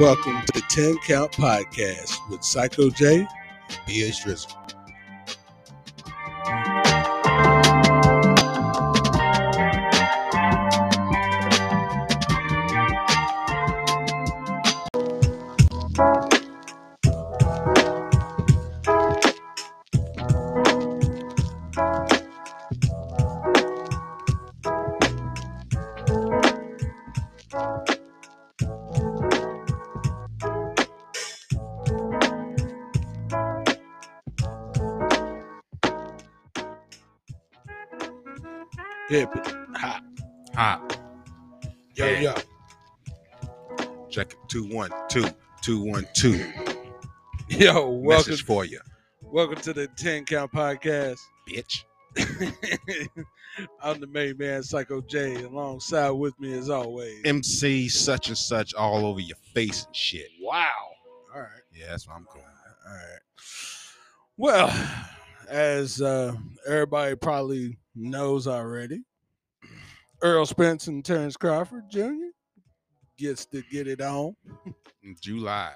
welcome to the 10 Count Podcast with Psycho J. And B.H. Drizzle. Hip. Hot. Hot. Yo, Yeah. yo. Check it. Two one two two one two. Yo, welcome, Message for you, welcome to the 10 Count Podcast. bitch. I'm the main man, Psycho J. Alongside with me, as always. MC such and such all over your face and shit. wow. All right. Yeah, that's what I'm calling. All right. Well, as uh, everybody probably knows already, Earl Spence and Terrence Crawford Jr. gets to get it on. In July.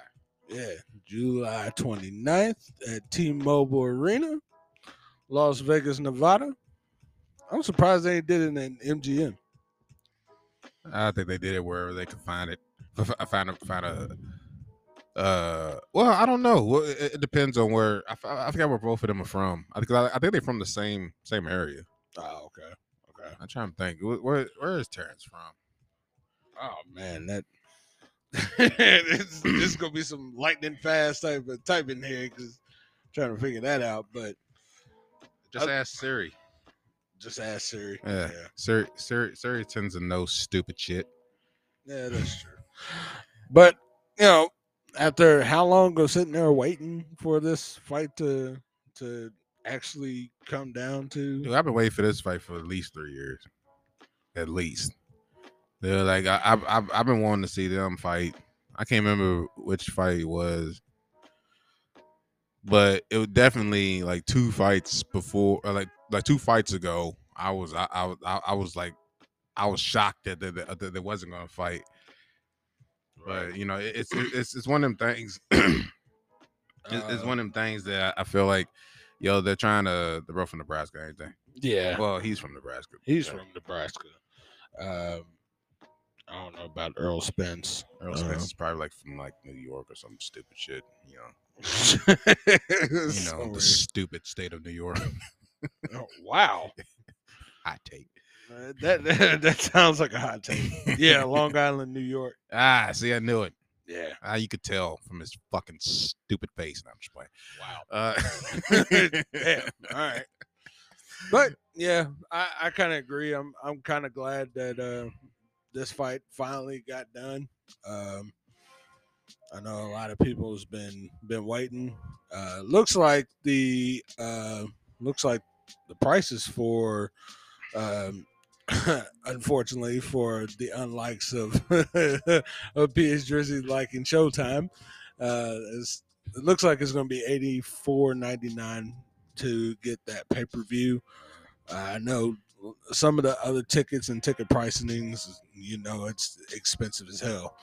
Yeah, July 29th at T-Mobile Arena, Las Vegas, Nevada. I'm surprised they did it in MGM. I think they did it wherever they could find it. I found a find a. Uh, well, I don't know. It, it depends on where. I, I forgot where both of them are from. I think I think they're from the same same area. Oh, okay. Okay. I'm trying to think. Where where, is Terrence from? Oh man, that this, this is gonna be some lightning fast type of type in here because trying to figure that out. But Just I- ask Siri. just ask Siri. Yeah. yeah, Siri, Siri, Siri tends to know stupid shit. yeah that's true. But you know, after how long ago sitting there waiting for this fight to to actually come down to? Dude, I've been waiting for this fight for at least three years. At least. They're like I, I've, I've I've been wanting to see them fight. I can't remember which fight it was, but it was definitely like two fights before, or like like two fights ago. I was I I, I, I was like I was shocked that they, that they wasn't gonna fight. But you know, it- it's it's it's one of them things. it's, it's Uh, one of them things that I feel like, yo, they're trying to. They're both from Nebraska, ain't they? Yeah, Well, he's from Nebraska. he's Yeah. from Nebraska. Um, I don't know about Earl Spence. Earl Uh, Spence is probably like from like New York or some stupid shit. You know, you know the stupid state of New York. Oh, wow. I take. Uh, that, that that sounds like a hot take. Yeah, Long Island, New York. Ah, see, I knew it. Yeah. Ah, you could tell from his fucking stupid face. And I'm just playing. Wow. Uh, Damn. All right. But yeah, I, I kind of agree. I'm I'm kind of glad that uh, this fight finally got done. Um, I know a lot of people has been been waiting. Uh, looks like the uh, looks like the prices for um, unfortunately for the unlikes of of PH Jersey like in Showtime, uh, it looks like it's going to be eighty four ninety nine to get that pay per view. I know some of the other tickets and ticket pricings, you know, it's expensive as hell,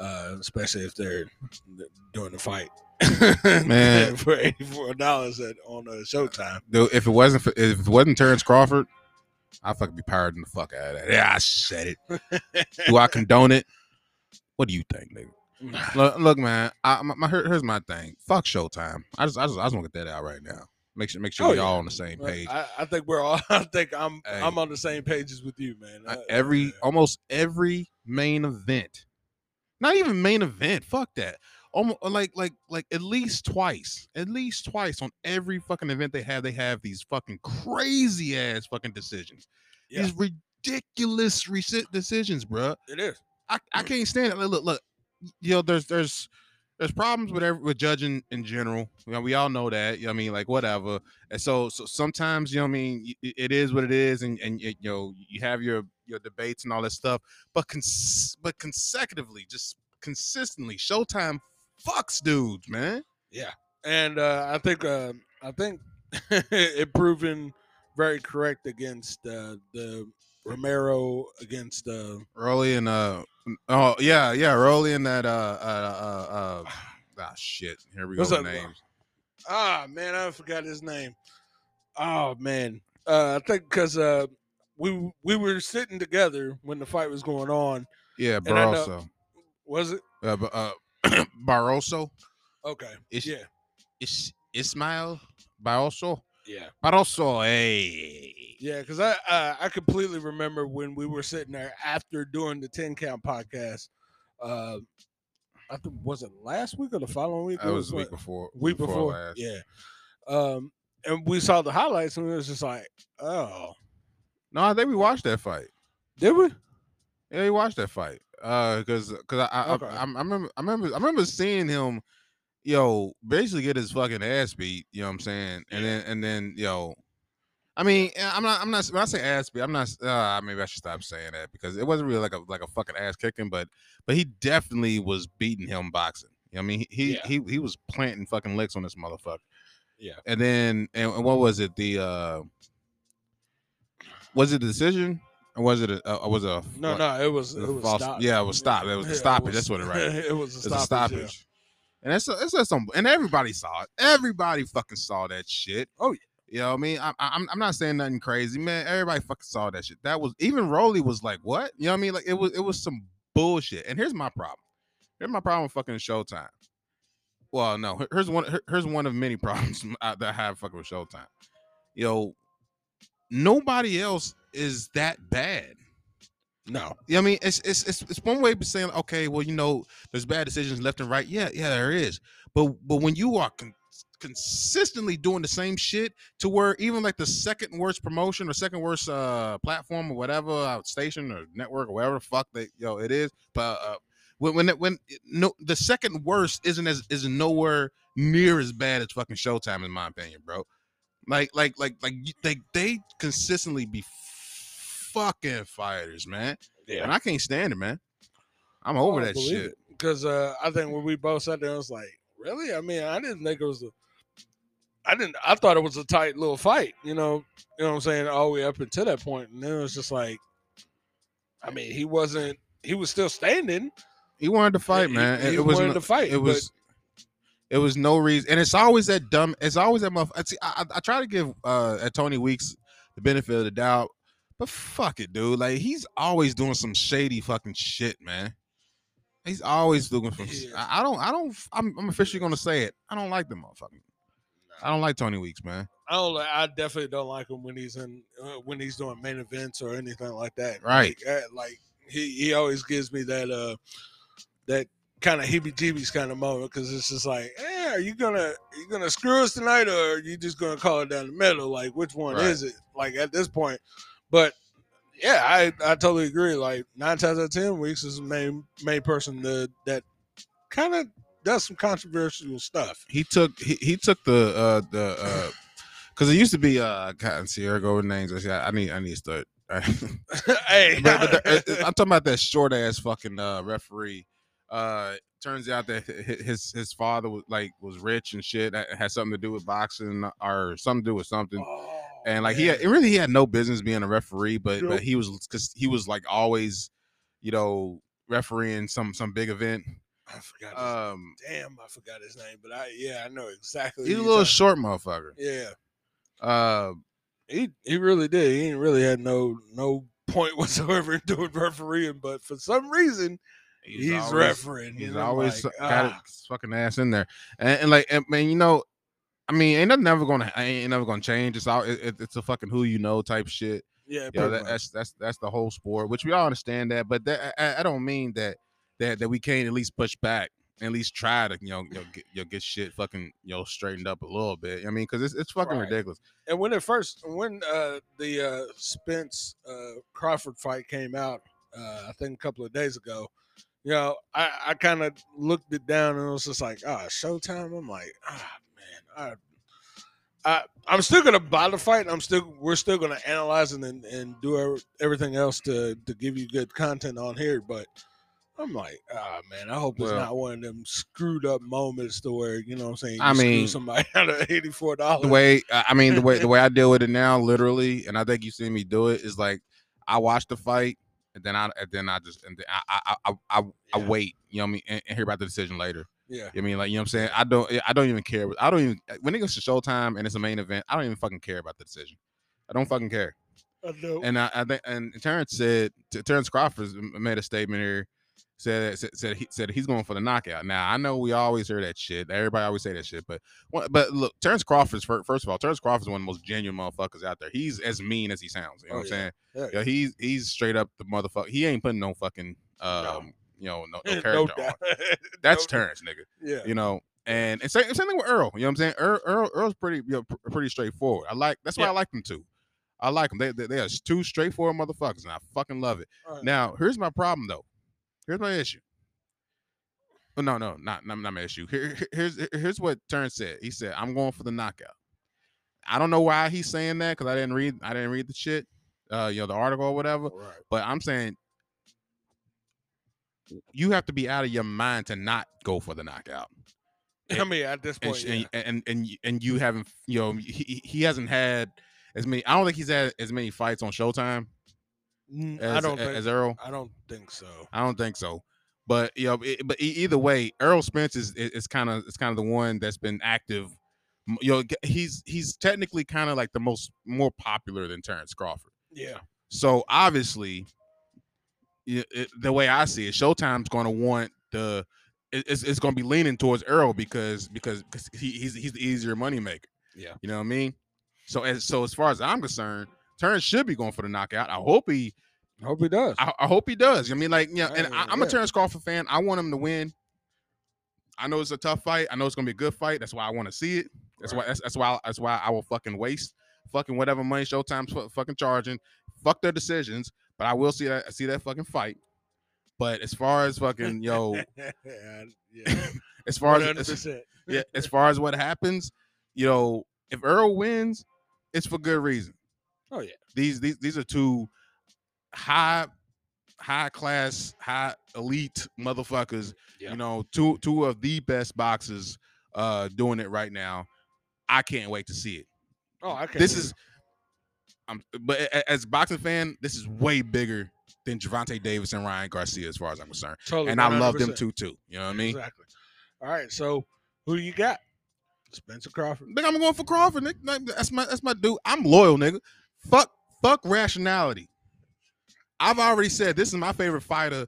uh, especially if they're doing the fight. Man. for eighty four dollars on a Showtime. If it wasn't for, if it wasn't Terrence Crawford, I'd fucking be pirating the fuck out of that. Yeah, I said it. Do I condone it? What do you think, nigga? Look, look man. I, my, my here's my thing. Fuck Showtime. I just I just I just want to get that out right now. Make sure make sure Oh, we yeah. all on the same page. I, I think we're all. I think I'm. Hey. I'm on the same pages with you, man. Uh, Uh, every almost every main event, not even main event. Fuck that. Almost uh, like like like at least twice, at least twice on every fucking event they have. They have these fucking crazy ass fucking decisions. Yeah. These ridiculous reci- decisions, bruh. it is. I, I can't stand it. Look, look, look, you know, there's there's there's problems with every, with judging in general. You know, we all know that. You know what I mean, like whatever. And so so sometimes, you know what I mean, y- it is what it is, and and you know, you have your your debates and all that stuff. But cons- but consecutively, just consistently, Showtime fucks dudes, man. Yeah, and uh, I think uh, I think it proven very correct against uh, the Romero against uh Rolly and uh oh yeah yeah Rolly and that uh uh uh, uh ah shit here we go with names ah man, I forgot his name. Oh man. Uh I think cuz uh we we were sitting together when the fight was going on. yeah Barroso Was it? uh, uh Barroso Okay. Is- yeah. Is Ismael Barroso Yeah. Barroso hey Yeah, because I uh, I completely remember when we were sitting there after doing the ten count podcast. Uh, I think was it last week or the following week? that It was the week before week before. last. Yeah. Um, and we saw the highlights and it was just like, oh, no I think we watched that fight did we? Yeah, we watched that fight. Uh, cause, cause I, I, Okay. I, I, remember, I remember, I remember seeing him, yo, basically get his fucking ass beat. You know what I'm saying? And Yeah. then, and then, yo, I mean, I'm not, I'm not. When I say ass beat, I'm not. Uh, maybe I should stop saying that because it wasn't really like a like a fucking ass kicking, but but he definitely was beating him boxing. You know what I mean, he he, Yeah. he he was planting fucking licks on this motherfucker. Yeah. And then, and, and what was it? The uh, was it the decision or was it a, uh, was it a No, what? no, it was It was false- stop. yeah, it was stop. It was a stoppage. was- That's what it right. it was a It's a stoppage. yeah. stoppage. And that's it's just some and everybody saw it. Everybody fucking saw that shit. Oh, yeah. You know what I mean? I'm I'm I'm not saying nothing crazy, man. Everybody fucking saw that shit. That was even Rolly was like, what? You know what I mean? Like it was it was some bullshit. And here's my problem. Here's my problem with fucking Showtime. Well, no, here's one here- here's one of many problems that I have fucking with Showtime. Yo, nobody else is that bad. No, You know what I mean? It's it's it's, it's one way of saying, okay, well, you know, there's bad decisions left and right. Yeah, yeah, there is. But but when you are con- consistently doing the same shit to where even like the second worst promotion or second worst uh platform or whatever uh, station or network or whatever the fuck they yo it is, but uh, when when it, when it- no the second worst isn't as is nowhere near as bad as fucking Showtime in my opinion, bro. Like like like like they they consistently be fucking fighters, man. yeah, And I can't stand it, man. I'm over Oh, that shit. it. Because uh, I think when we both sat there, I was like, really? I mean, I didn't think it was a. I didn't. I thought it was a tight little fight. You know, you know what I'm saying, all the way up until that point, and then it was just like, I mean, he wasn't. He was still standing. He wanted to fight, He- man. He, it, it was wanted no, to fight. it was it was no reason, and it's always that dumb. It's always that motherfucker. See, I, I, I try to give uh at Tony Weeks the benefit of the doubt, but fuck it, dude. Like he's always doing some shady fucking shit, man. He's always doing some. Yeah. I, I don't. I don't. I'm, I'm officially gonna say it. I don't like the motherfucker. I don't like Tony Weeks, man. I don't. I definitely don't like him when he's in uh, when he's doing main events or anything like that. Right. Like, uh, like he he always gives me that uh that kind of heebie-jeebies kind of moment because it's just like, eh, are you gonna are you gonna screw us tonight or are you just gonna call it down the middle? Like, which one Right. is it? Like at this point, but. Yeah, I, I totally agree. Like nine times out of ten, Weeks is the main main person that that kind of does some controversial stuff. he took he, he took the uh the uh because it used to be uh Cotton Sierra go with names. I, I need I need to start. hey, but, but the- uh, I'm talking about that short ass fucking uh referee. Uh turns out that his his father was like was rich and shit. That had something to do with boxing or something to do with something. Oh, And like he had, really he had no business being a referee, but Nope. but he was because he was like always, you know, refereeing some some big event. I forgot. His, Um, damn, I forgot his name, but I yeah, I know exactly. he's a little short motherfucker. Yeah, Uh, he he really did. He really had no no point whatsoever in doing refereeing, but for some reason he's, always- refereeing. He's always like, got ah. his fucking ass in there, and, and like, and, man, you know, I mean, ain't nothing never gonna, ain't never gonna change. It's all, it, it- it's a fucking who you know type shit. Yeah, You know, that, that's that's that's the whole sport, which we all understand that, but that I, I don't mean that that that we can't at least push back, at least try to you know, you know get you know, get shit fucking you know straightened up a little bit. I mean, because it's it's fucking Right. ridiculous. and when it first when uh the uh Spence uh Crawford fight came out, uh I think a couple of days ago, you know, I, I kind of looked it down and it was just like, ah, Showtime. I'm like, ah I I I'm still gonna buy the fight. I'm still we're still gonna analyze it and, and do everything else to to give you good content on here, but I'm like, ah man, I hope it's Well- not one of them screwed up moments to where, you know what I'm saying, I screw mean, somebody out of eighty four dollars. the way I mean the way the way I deal with it now, literally, and I think you see me do it is like I watch the fight, and then I and then I just and then I I I I, I Yeah. wait. You know what I mean, and, and hear about the decision later. Yeah. You I mean, like you know what I'm saying. I don't I don't even care. I don't even when it goes to Showtime and it's a main event. I don't even fucking care about the decision. I don't fucking care. I. And I, I think and Terrence said Terrence Crawford made a statement here. Said said said, he, said he's going for the knockout. Now I know we always hear that shit. Everybody always say that shit. But but look, Terrence Crawford's fir- first of all, Terrence Crawford's one of the most genuine motherfuckers out there. He's as mean as he sounds. You know Oh, what I'm yeah. saying? Yeah. Yeah, he's he's straight up the motherfucker. He ain't putting no fucking um you know no, no no character on. That's No- Terrence, nigga Yeah. you know. And, and same, same thing with Earl. You know what I'm saying? Earl, Earl Earl's pretty you know, pr- pretty straightforward. I like that's why Yeah. I like them too. I like them. They, they they are two straightforward motherfuckers, and I fucking love it. Right. Now here's my problem though. Here's my issue. Oh, no, no, not not, not my issue. Here, here- here's here's what Turn said. He said, "I'm going for the knockout." I don't know why he's saying that because I didn't read I didn't read the shit, uh, you know, the article or whatever. Right. But I'm saying you have to be out of your mind to not go for the knockout I mean, at this and yeah. and, and and and you haven't you know he, he- hasn't had as many I don't think he's had as many fights on Showtime as I don't as think. Earl. I don't think so. I don't think so. But you know, it, but either way, Earl Spence is is kind of is kind of the one that's been active. You know, he's he's technically kind of like the most more popular than Terrence Crawford. Yeah. So obviously, it, the way I see it, Showtime's going to want the it's, it's going to be leaning towards Earl because because he, he's he's the easier moneymaker. Yeah. You know what I mean? So as so as far as I'm concerned, Terrence should be going for the knockout. I hope he I hope he does. I, I hope he does. I mean, like, yeah, and I, Hey, I'm a yeah. Terrence Crawford fan. I want him to win. I know it's a tough fight. I know it's gonna be a good fight. That's why I want to see it. That's why. That's, that's why. That's why I will fucking waste fucking whatever money Showtime's fucking charging. Fuck their decisions. But I will see that. See that fucking fight. But as far as fucking yo, yeah. as far as 100%. yeah, as far as what happens, you know, if Earl wins, it's for good reason. Oh yeah. these these these are two high high class high elite motherfuckers Yeah. you know two two of the best boxers uh doing it right now i can't wait to see it Oh, okay. this is um but as a boxing fan this is way bigger than Gervonta Davis and Ryan Garcia as far as I'm concerned totally and I love them too too you know what I mean Exactly. All right. So who do you got? Spencer Crawford. Nigga, I'm going for Crawford. Nigga. That's my that's my dude. I'm loyal, nigga. Fuck fuck rationality. I've already said this is my favorite fighter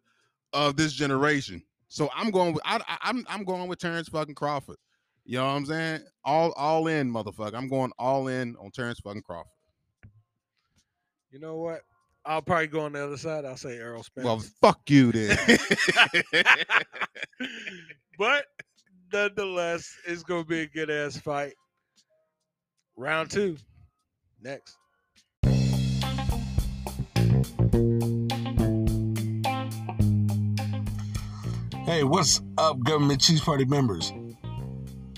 of this generation. So I'm going with I, I I'm I'm going with Terrence fucking Crawford. You know what I'm saying? All all in, motherfucker. I'm going all in on Terrence fucking Crawford. You know what? I'll probably go on the other side. I'll say Errol Spence. Well, fuck you then. but nonetheless, it's gonna be a good ass fight. Round two. Next. Hey, what's up, Government Cheese Party members?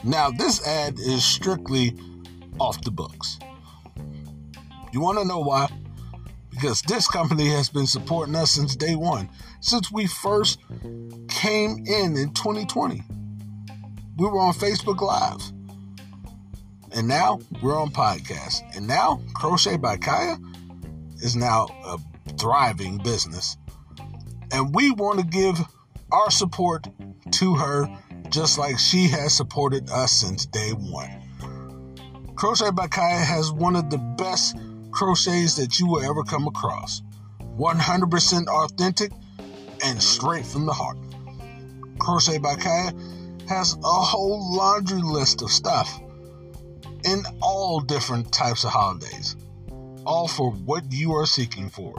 Now, this ad is strictly off the books. You want to know why? Because this company has been supporting us since day one, since we first came in in 2020. We were on Facebook Live. And now we're on podcast. And now Crochet by Kaya is now a thriving business. And we want to give our support to her just like she has supported us since day one. Crochet by Kaya has one of the best crochets that you will ever come across. 100% authentic and straight from the heart. Crochet by Kaya has a whole laundry list of stuff in all different types of holidays, all for what you are seeking for.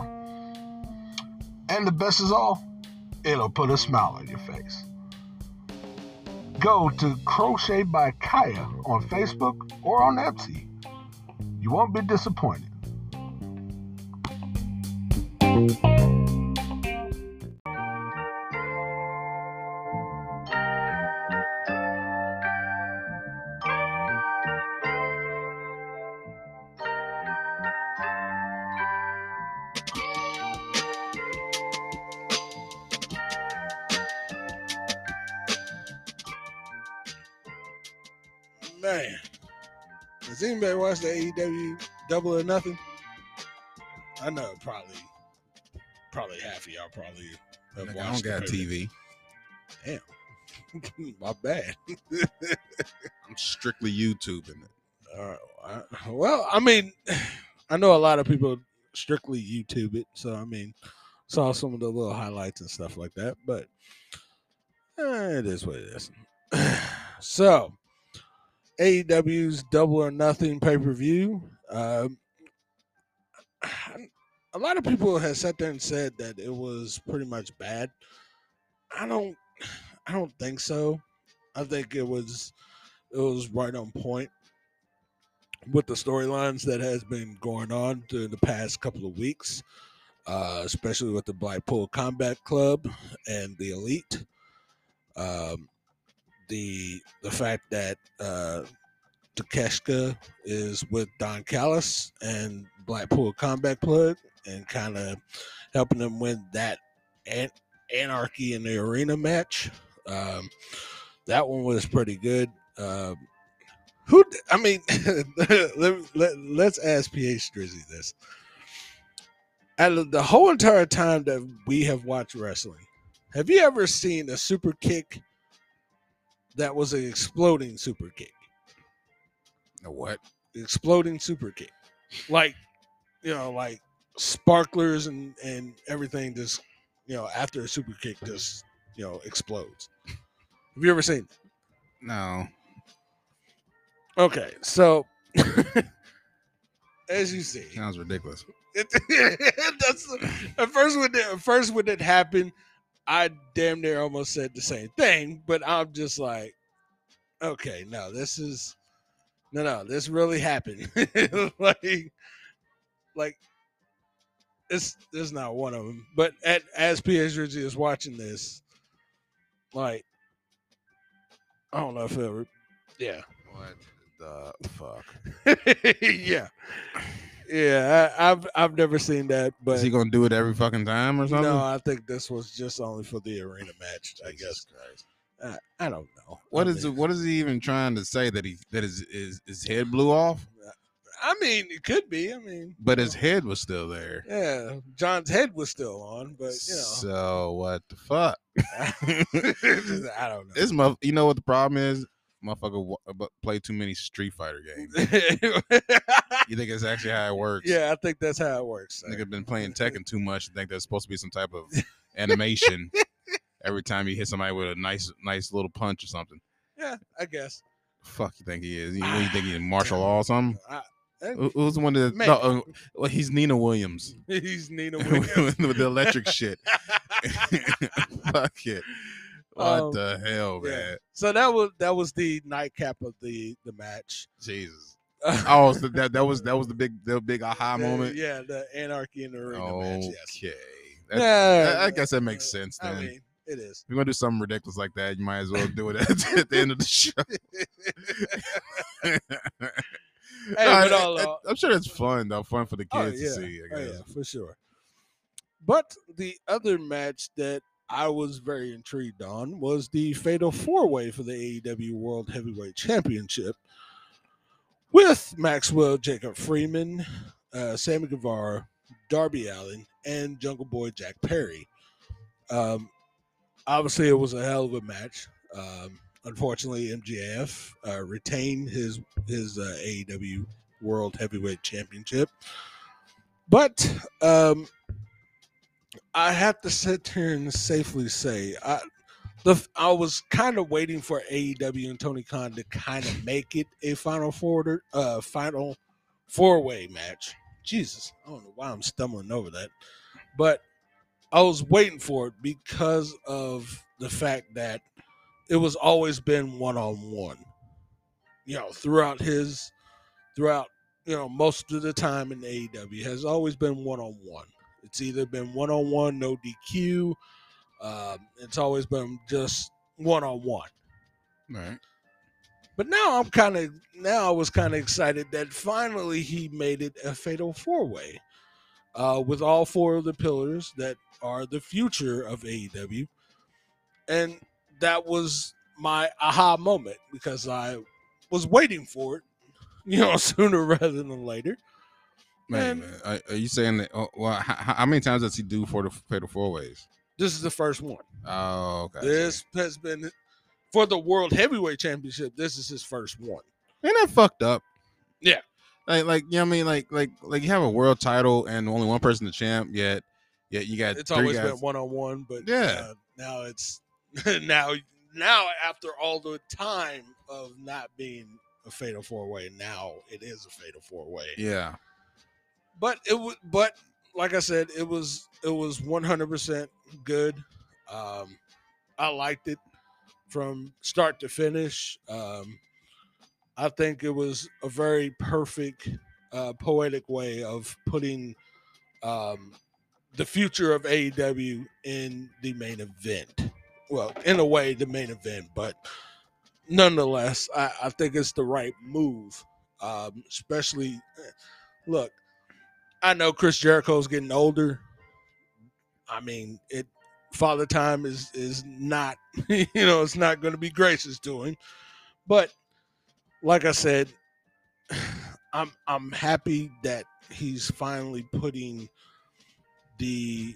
And the best is all, it'll put a smile on your face. Go to Crochet by Kaya on Facebook or on Etsy. You won't be disappointed. AEW Double or Nothing? I know probably probably half of y'all probably have Nigga, I don't got TV. TV. My bad. I'm strictly YouTubing it. I- Well, I mean, I know a lot of people strictly YouTube it, so I mean, saw some of the little highlights and stuff like that, but eh, it is what it is. so, AEW's Double or Nothing pay per view. Um, a lot of people have sat there and said that it was pretty much bad. I don't, I don't think so. I think it was, it was right on point with the storylines that has been going on during the past couple of weeks, uh, especially with the Blackpool Combat Club and the Elite. Um, the the fact that uh, Takeshita is with Don Callis and Blackpool Combat Club and kind of helping them win that an- Anarchy in the Arena match. Um, that one was pretty good. Um, who? I mean, let, let, let's ask PH Drizzy this. Out of the whole entire time that we have watched wrestling, have you ever seen a super kick that was an exploding super kick? A what? Exploding super kick, like you know, like sparklers and and everything just you know after a super kick just you know explodes. Have you ever seen? That? No. Okay, so as you see, Sounds ridiculous. it, at first when it, at first when it happened, I damn near almost said the same thing, but I'm just like, okay, no, this is no, no, this really happened. like, like it's there's not one of them. But at as PS Rizzy is watching this, like, I don't know if it ever, yeah. What the fuck? yeah, yeah. I, I've I've never seen that, but Is he gonna do it every fucking time or something? no, I think this was just only for the arena match. I guess. I, I don't know. What I is mean, it? What is he even trying to say that he that his his, his head blew off, I mean, it could be. I mean, but his head was still there. yeah, John's head was still on, but you know, So what the fuck? I don't know. This mother, you know what the problem is? Motherfucker wa- bu- play too many Street Fighter games. You think it's actually how it works? yeah, I think that's how it works. sir. Nigga been playing Tekken too much. and think there's supposed to be some type of animation every time you hit somebody with a nice, nice little punch or something. Yeah, I guess. Fuck, you think he is? You, you think he's in Marshall Law or something? I, Who's the one that? Man. No, uh, well, he's Nina Williams he's Nina Williams with the electric shit. Fuck it. What Um, the hell, yeah. man? So that was that was the nightcap of the the match. Jesus. Oh, so that that was that was the big the big aha The- moment. Yeah, the Anarchy in the Arena match. Yes. Okay. That- Yeah, I- I guess that makes sense I mean, it is. If you're gonna do something ridiculous like that, you might as well do it at, at the end of the show. Hey, I- all, I- uh, I'm sure it's fun though, fun for the Oh, kids yeah. to see. I Oh, guess. yeah, for sure. But the other match that I was very intrigued on was the Fatal Four Way for the AEW World Heavyweight Championship with Maxwell Jacob Friedman, uh, Sammy Guevara, Darby Allin, and Jungle Boy Jack Perry. Um, obviously, it was a hell of a match. Um, unfortunately, MJF uh, retained his his uh, AEW World Heavyweight Championship. But um, I have to sit here and safely say, I, the I was kind of waiting for AEW and Tony Khan to kind of make it a final forward, uh, final four way match. Jesus, I don't know why I'm stumbling over that, but I was waiting for it because of the fact that it was always been one on one. You know, throughout his, throughout you know most of the time in AEW has always been one on one. It's either been one on one, no DQ. Um, it's always been just one on one. Right. But now I'm kind of now I was kind of excited that finally he made it a fatal four way uh, with all four of the pillars that are the future of AEW, and that was my aha moment because I was waiting for it, you know, sooner rather than later. Man, Man. are, are you saying that? Oh, well, how, how many times does he do for the fatal four ways? This is the first one. Oh, okay. This has been for the World Heavyweight Championship. This is his first one. Ain't that fucked up? Yeah. Like, like, you know what I mean? Like, like, like you have a world title and only one person the champ, yet, yet you got It's always guys. been one on one, but Yeah. uh, now it's now now after all the time of not being a fatal four way, now it is a fatal four way. Yeah. But it was, but like I said, it was it was one hundred percent good. Um, I liked it from start to finish. Um, I think it was a very perfect, uh, poetic way of putting um, the future of AEW in the main event. Well, in a way, the main event, but nonetheless, I, I think it's the right move. Um, especially, look, I know Chris Jericho's getting older. I mean, it father time is is not, you know, it's not going to be gracious to him. But like I said, I'm I'm happy that he's finally putting the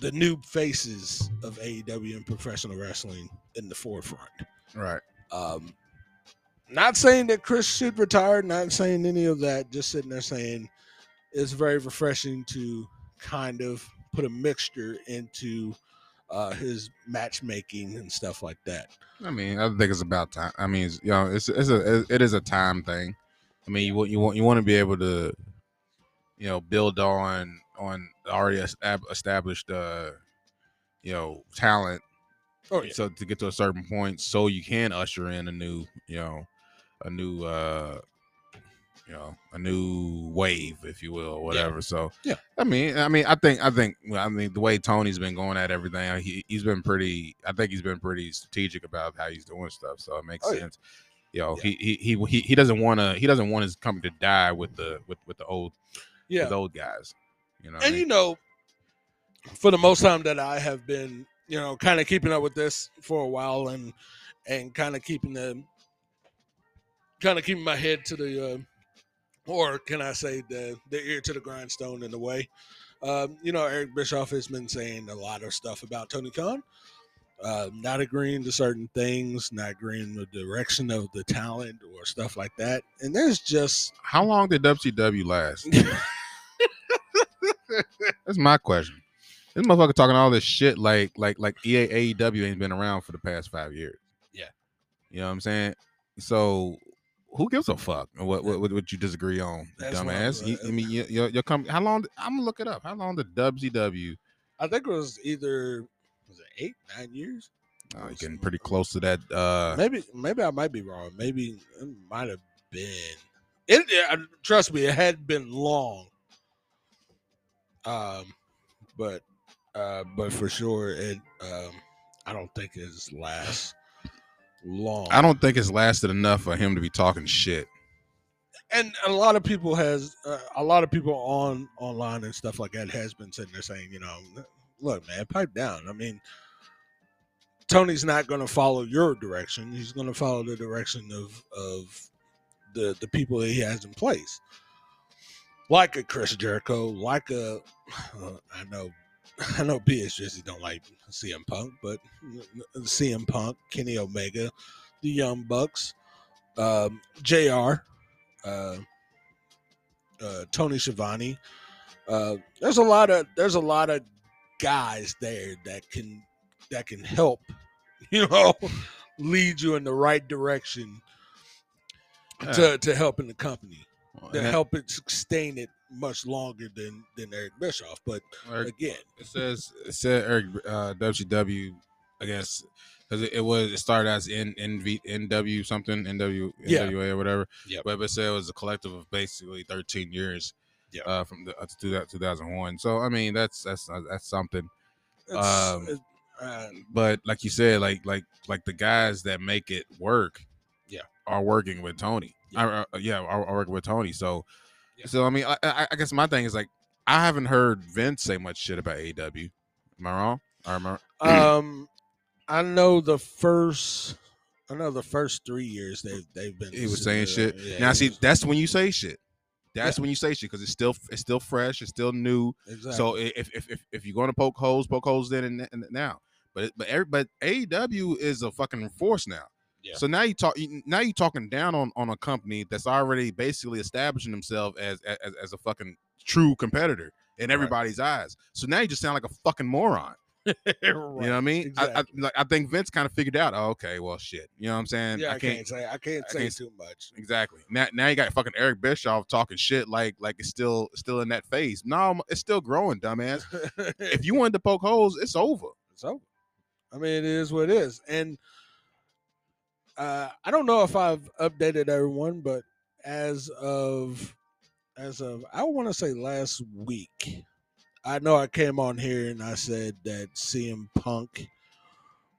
the new faces of AEW and professional wrestling in the forefront. Right. Um, not saying that Chris should retire, not saying any of that, just sitting there saying it's very refreshing to kind of put a mixture into uh, his matchmaking and stuff like that. I mean, I think it's about time. I mean, it's, you know, it's it's a it is a time thing. I mean, you want you want you want to be able to, you know, build on on already established, uh, you know, talent. Oh yeah, So to get to a certain point, so you can usher in a new, you know, a new, uh, you know, a new wave, if you will, or whatever. So Yeah. I mean, I mean, I think, I think, I mean, the way Tony's been going at everything, he he's been pretty. I think he's been pretty strategic about how he's doing stuff. So it makes Oh, yeah. sense. You know, Yeah. he, he he he doesn't want to. He doesn't want his company to die with the with with the old yeah. with the old guys. You know, what I and mean? you know, for the most time that I have been, you know, kind of keeping up with this for a while, and and kind of keeping the, kind of keeping my head to the, uh, or can I say the the ear to the grindstone in the way. Um, you know, Eric Bischoff has been saying a lot of stuff about Tony Khan. Uh, not agreeing to certain things, not agreeing with the direction of the talent or stuff like that. And there's just how long did WCW last? That's my question. This motherfucker talking all this shit like like like EA AEW ain't been around for the past five years. Yeah. You know what I'm saying? So who gives a fuck? What what, what, you disagree on, That's dumbass? I'm- You- I mean, your your, your company. How long? I'm gonna look it up. How long did WCW? I think it was either was it eight, nine years? Oh, you're getting pretty close to that. Uh, maybe maybe I might be wrong. Maybe it might have been. It, yeah, trust me, it had been long. Um, but uh, but for sure, it um, I don't think it's last long. I don't think it's lasted enough for him to be talking shit. and a lot of people has uh, a lot of people on online and stuff like that has been sitting there saying, you know, look, man, pipe down. I mean, Tony's not going to follow your direction. He's going to follow the direction of of the the people that he has in place, like a Chris Jericho, like a uh, I know. I know Jesse don't like CM Punk, but CM Punk, Kenny Omega, the Young Bucks, um, JR, uh, uh, Tony Schiavone. Uh, there's a lot of there's a lot of guys there that can that can help, you know, lead you in the right direction to, to help in the company to help it sustain it much longer than than Eric Bischoff. But Eric- again, It says it said Eric uh, WCW, I guess, because it, it was it started as N, NV, NW something NW Yeah. NWA or whatever. Yeah. But it said it was a collective of basically 13 years. Yep. Uh, from the, to that 2001. So I mean that's that's uh, that's something. Um, it- uh, But like you said, like like like the guys that make it work, Yeah. are working with Tony. Yeah. Are, uh, yeah, are, are working with Tony. So Yeah. so I mean, I, I, I guess my thing is like I haven't heard Vince say much shit about AEW. Am I wrong? Or am I, um, I know the first. I know the first three years they've they've been. he was saying shit. yeah, now see, was- that's when you say shit. That's when you say shit because it's still it's still fresh, it's still new. Exactly. So if if if, if you're going to poke holes, poke holes then and, and now. But but every, but AEW is a fucking force now. Yeah. So now you talk now you talking down on on a company that's already basically establishing themselves as as, as a fucking true competitor in Right. everybody's eyes. So now you just sound like a fucking moron. You know what I mean? I, I, like, I think Vince kind of figured out. Oh, okay, well, shit. You know what I'm saying? yeah, I can't, can't say I can't I say can't- too much. exactly. Now, now you got fucking Eric Bischoff talking shit like like it's still still in that phase. No, it's still growing, dumbass. if you wanted to poke holes, it's over. it's over. I mean, it is what it is, and uh, I don't know if I've updated everyone, but as of as of I want to say last week, I know I came on here and I said that CM Punk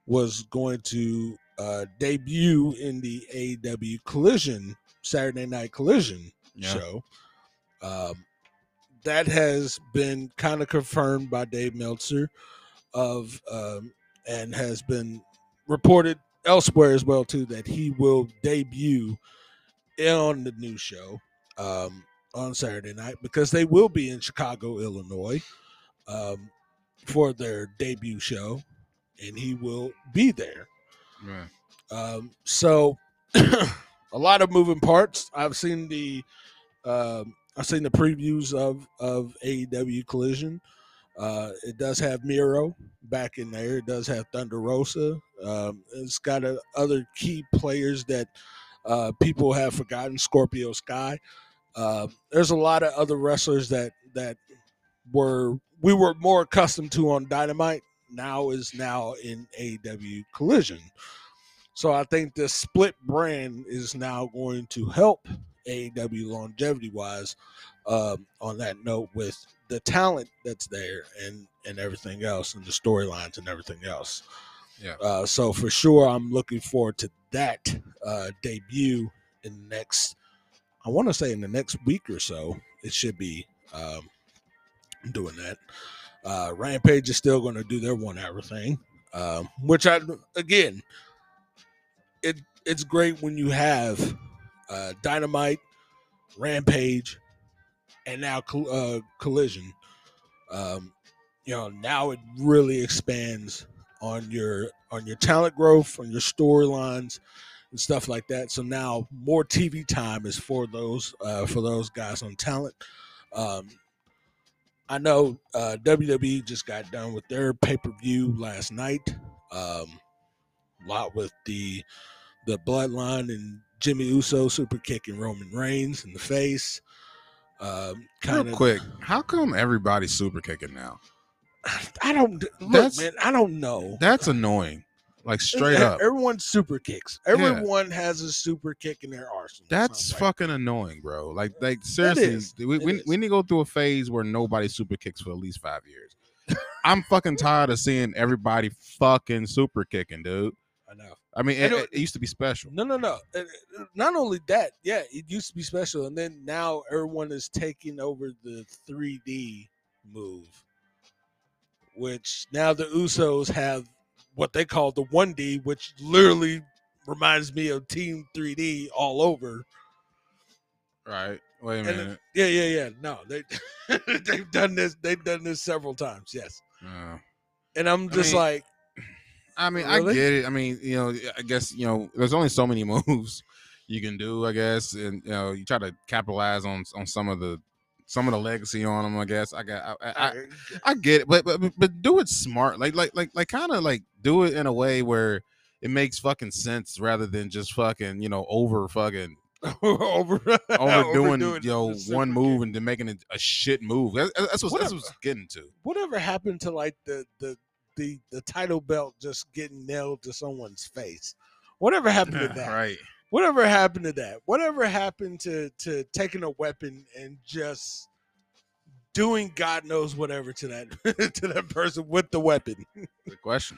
was going to uh, debut in the AW Collision Saturday Night Collision Yeah. show. Um, that has been kind of confirmed by Dave Meltzer of um, and has been reported elsewhere as well too that he will debut on the new show um, on Saturday night because they will be in Chicago, Illinois, um, for their debut show, and he will be there. Yeah. Um, so a lot of moving parts. I've seen the um, I've seen the previews of of AEW Collision. Uh, it does have Miro back in there. It does have Thunder Rosa. Um, it's got uh other key players that uh, people have forgotten. Scorpio Sky. Uh, there's a lot of other wrestlers that that were we were more accustomed to on Dynamite. Now is now in AEW Collision. So I think this split brand is now going to help AEW longevity wise. Um, on that note, with the talent that's there and and everything else, and the storylines and everything else. Yeah. Uh, so for sure, I'm looking forward to that uh, debut in the next. I want to say in the next week or so, it should be um, doing that. Uh, Rampage is still going to do their one hour thing, um, which I again, it it's great when you have uh, Dynamite, Rampage, and now uh, Collision. Um, you know, now it really expands on your on your talent growth, on your storylines, and stuff like that. So now more TV time is for those uh, for those guys on talent. Um, I know uh, WWE just got done with their pay per view last night. Um, a lot with the the bloodline and Jimmy Uso super kicking Roman Reigns in the face. Um, kind Real of quick, how come everybody's super kicking now? I don't look, man. I don't know. That's annoying. Like straight up. everyone super kicks. Everyone has a super kick in their arsenal. That's like- fucking annoying, bro. Like, like seriously, we, we, we need to go through a phase where nobody super kicks for at least five years. I'm fucking tired of seeing everybody fucking super kicking, dude. I know. I mean, it, it used to be special. No, no, no. Uh, uh, Not only that, yeah, it used to be special, and then now everyone is taking over the 3D move, which now the Usos have what they call the 1D, which literally reminds me of Team 3D all over. Right? Wait a And minute. Yeah, yeah, yeah. No, they they've done this. They've done this several times. Yes, Uh, and I'm I just mean, like, I mean, I get it. I mean, you know, I guess you know, there's only so many moves you can do. I guess, and you know, you try to capitalize on on some of the some of the legacy on them. I guess I got. I, I, I, I get it, but but but- do it smart. Like like like like kind of like do it in a way where it makes fucking sense rather than just fucking you know over fucking over overdoing overdoing you know the super one move and then making it a shit move. That- That's what that's Whatever. what's getting to. whatever happened to like the the the the title belt just getting nailed to someone's face? Whatever happened to that? right. Whatever happened to that? Whatever happened to to taking a weapon and just doing God knows whatever to that to that person with the weapon? Good question.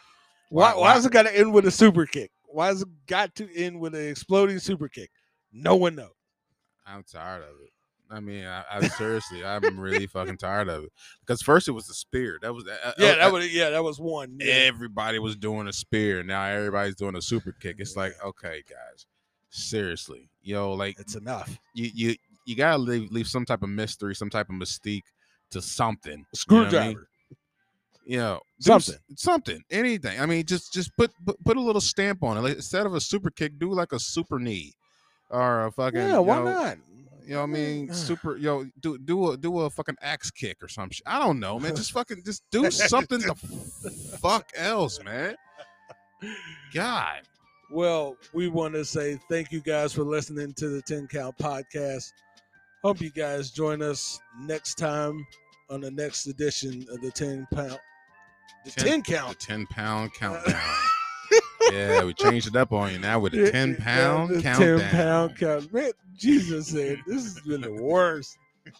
Why Why- why, why- has it got to end with a super kick? Why has it got to end with an exploding super kick? No one knows. I'm tired of it. I mean, I, I seriously, I'm really fucking tired of it. Because first it was the spear. That was uh, Yeah, uh, that was yeah, that was one. Yeah. everybody was doing a spear. Now everybody's doing a super kick. It's like, okay, guys, seriously, yo, like It's enough. you, you, you gotta leave leave some type of mystery, some type of mystique to something. You know I Screwdriver. mean? You know, do s- Something. something, anything. I mean, just just put put, put a little stamp on it. Like, instead of a super kick, do like a super knee, or a fucking Yeah, you why know, not? You know what I mean? Super, yo, do do a do a fucking axe kick or some shit. I don't know, man. Just fucking just do something the fuck else, man. God. Well, we want to say thank you guys for listening to the 10 Count Podcast. Hope you guys join us next time on the next edition of the 10 Pound. The 10, Ten- Count. The 10 pound countdown. yeah, we changed it up on you now with a 10 Yeah, pound the countdown. 10 pound count. Man, Jesus said this has been the worst.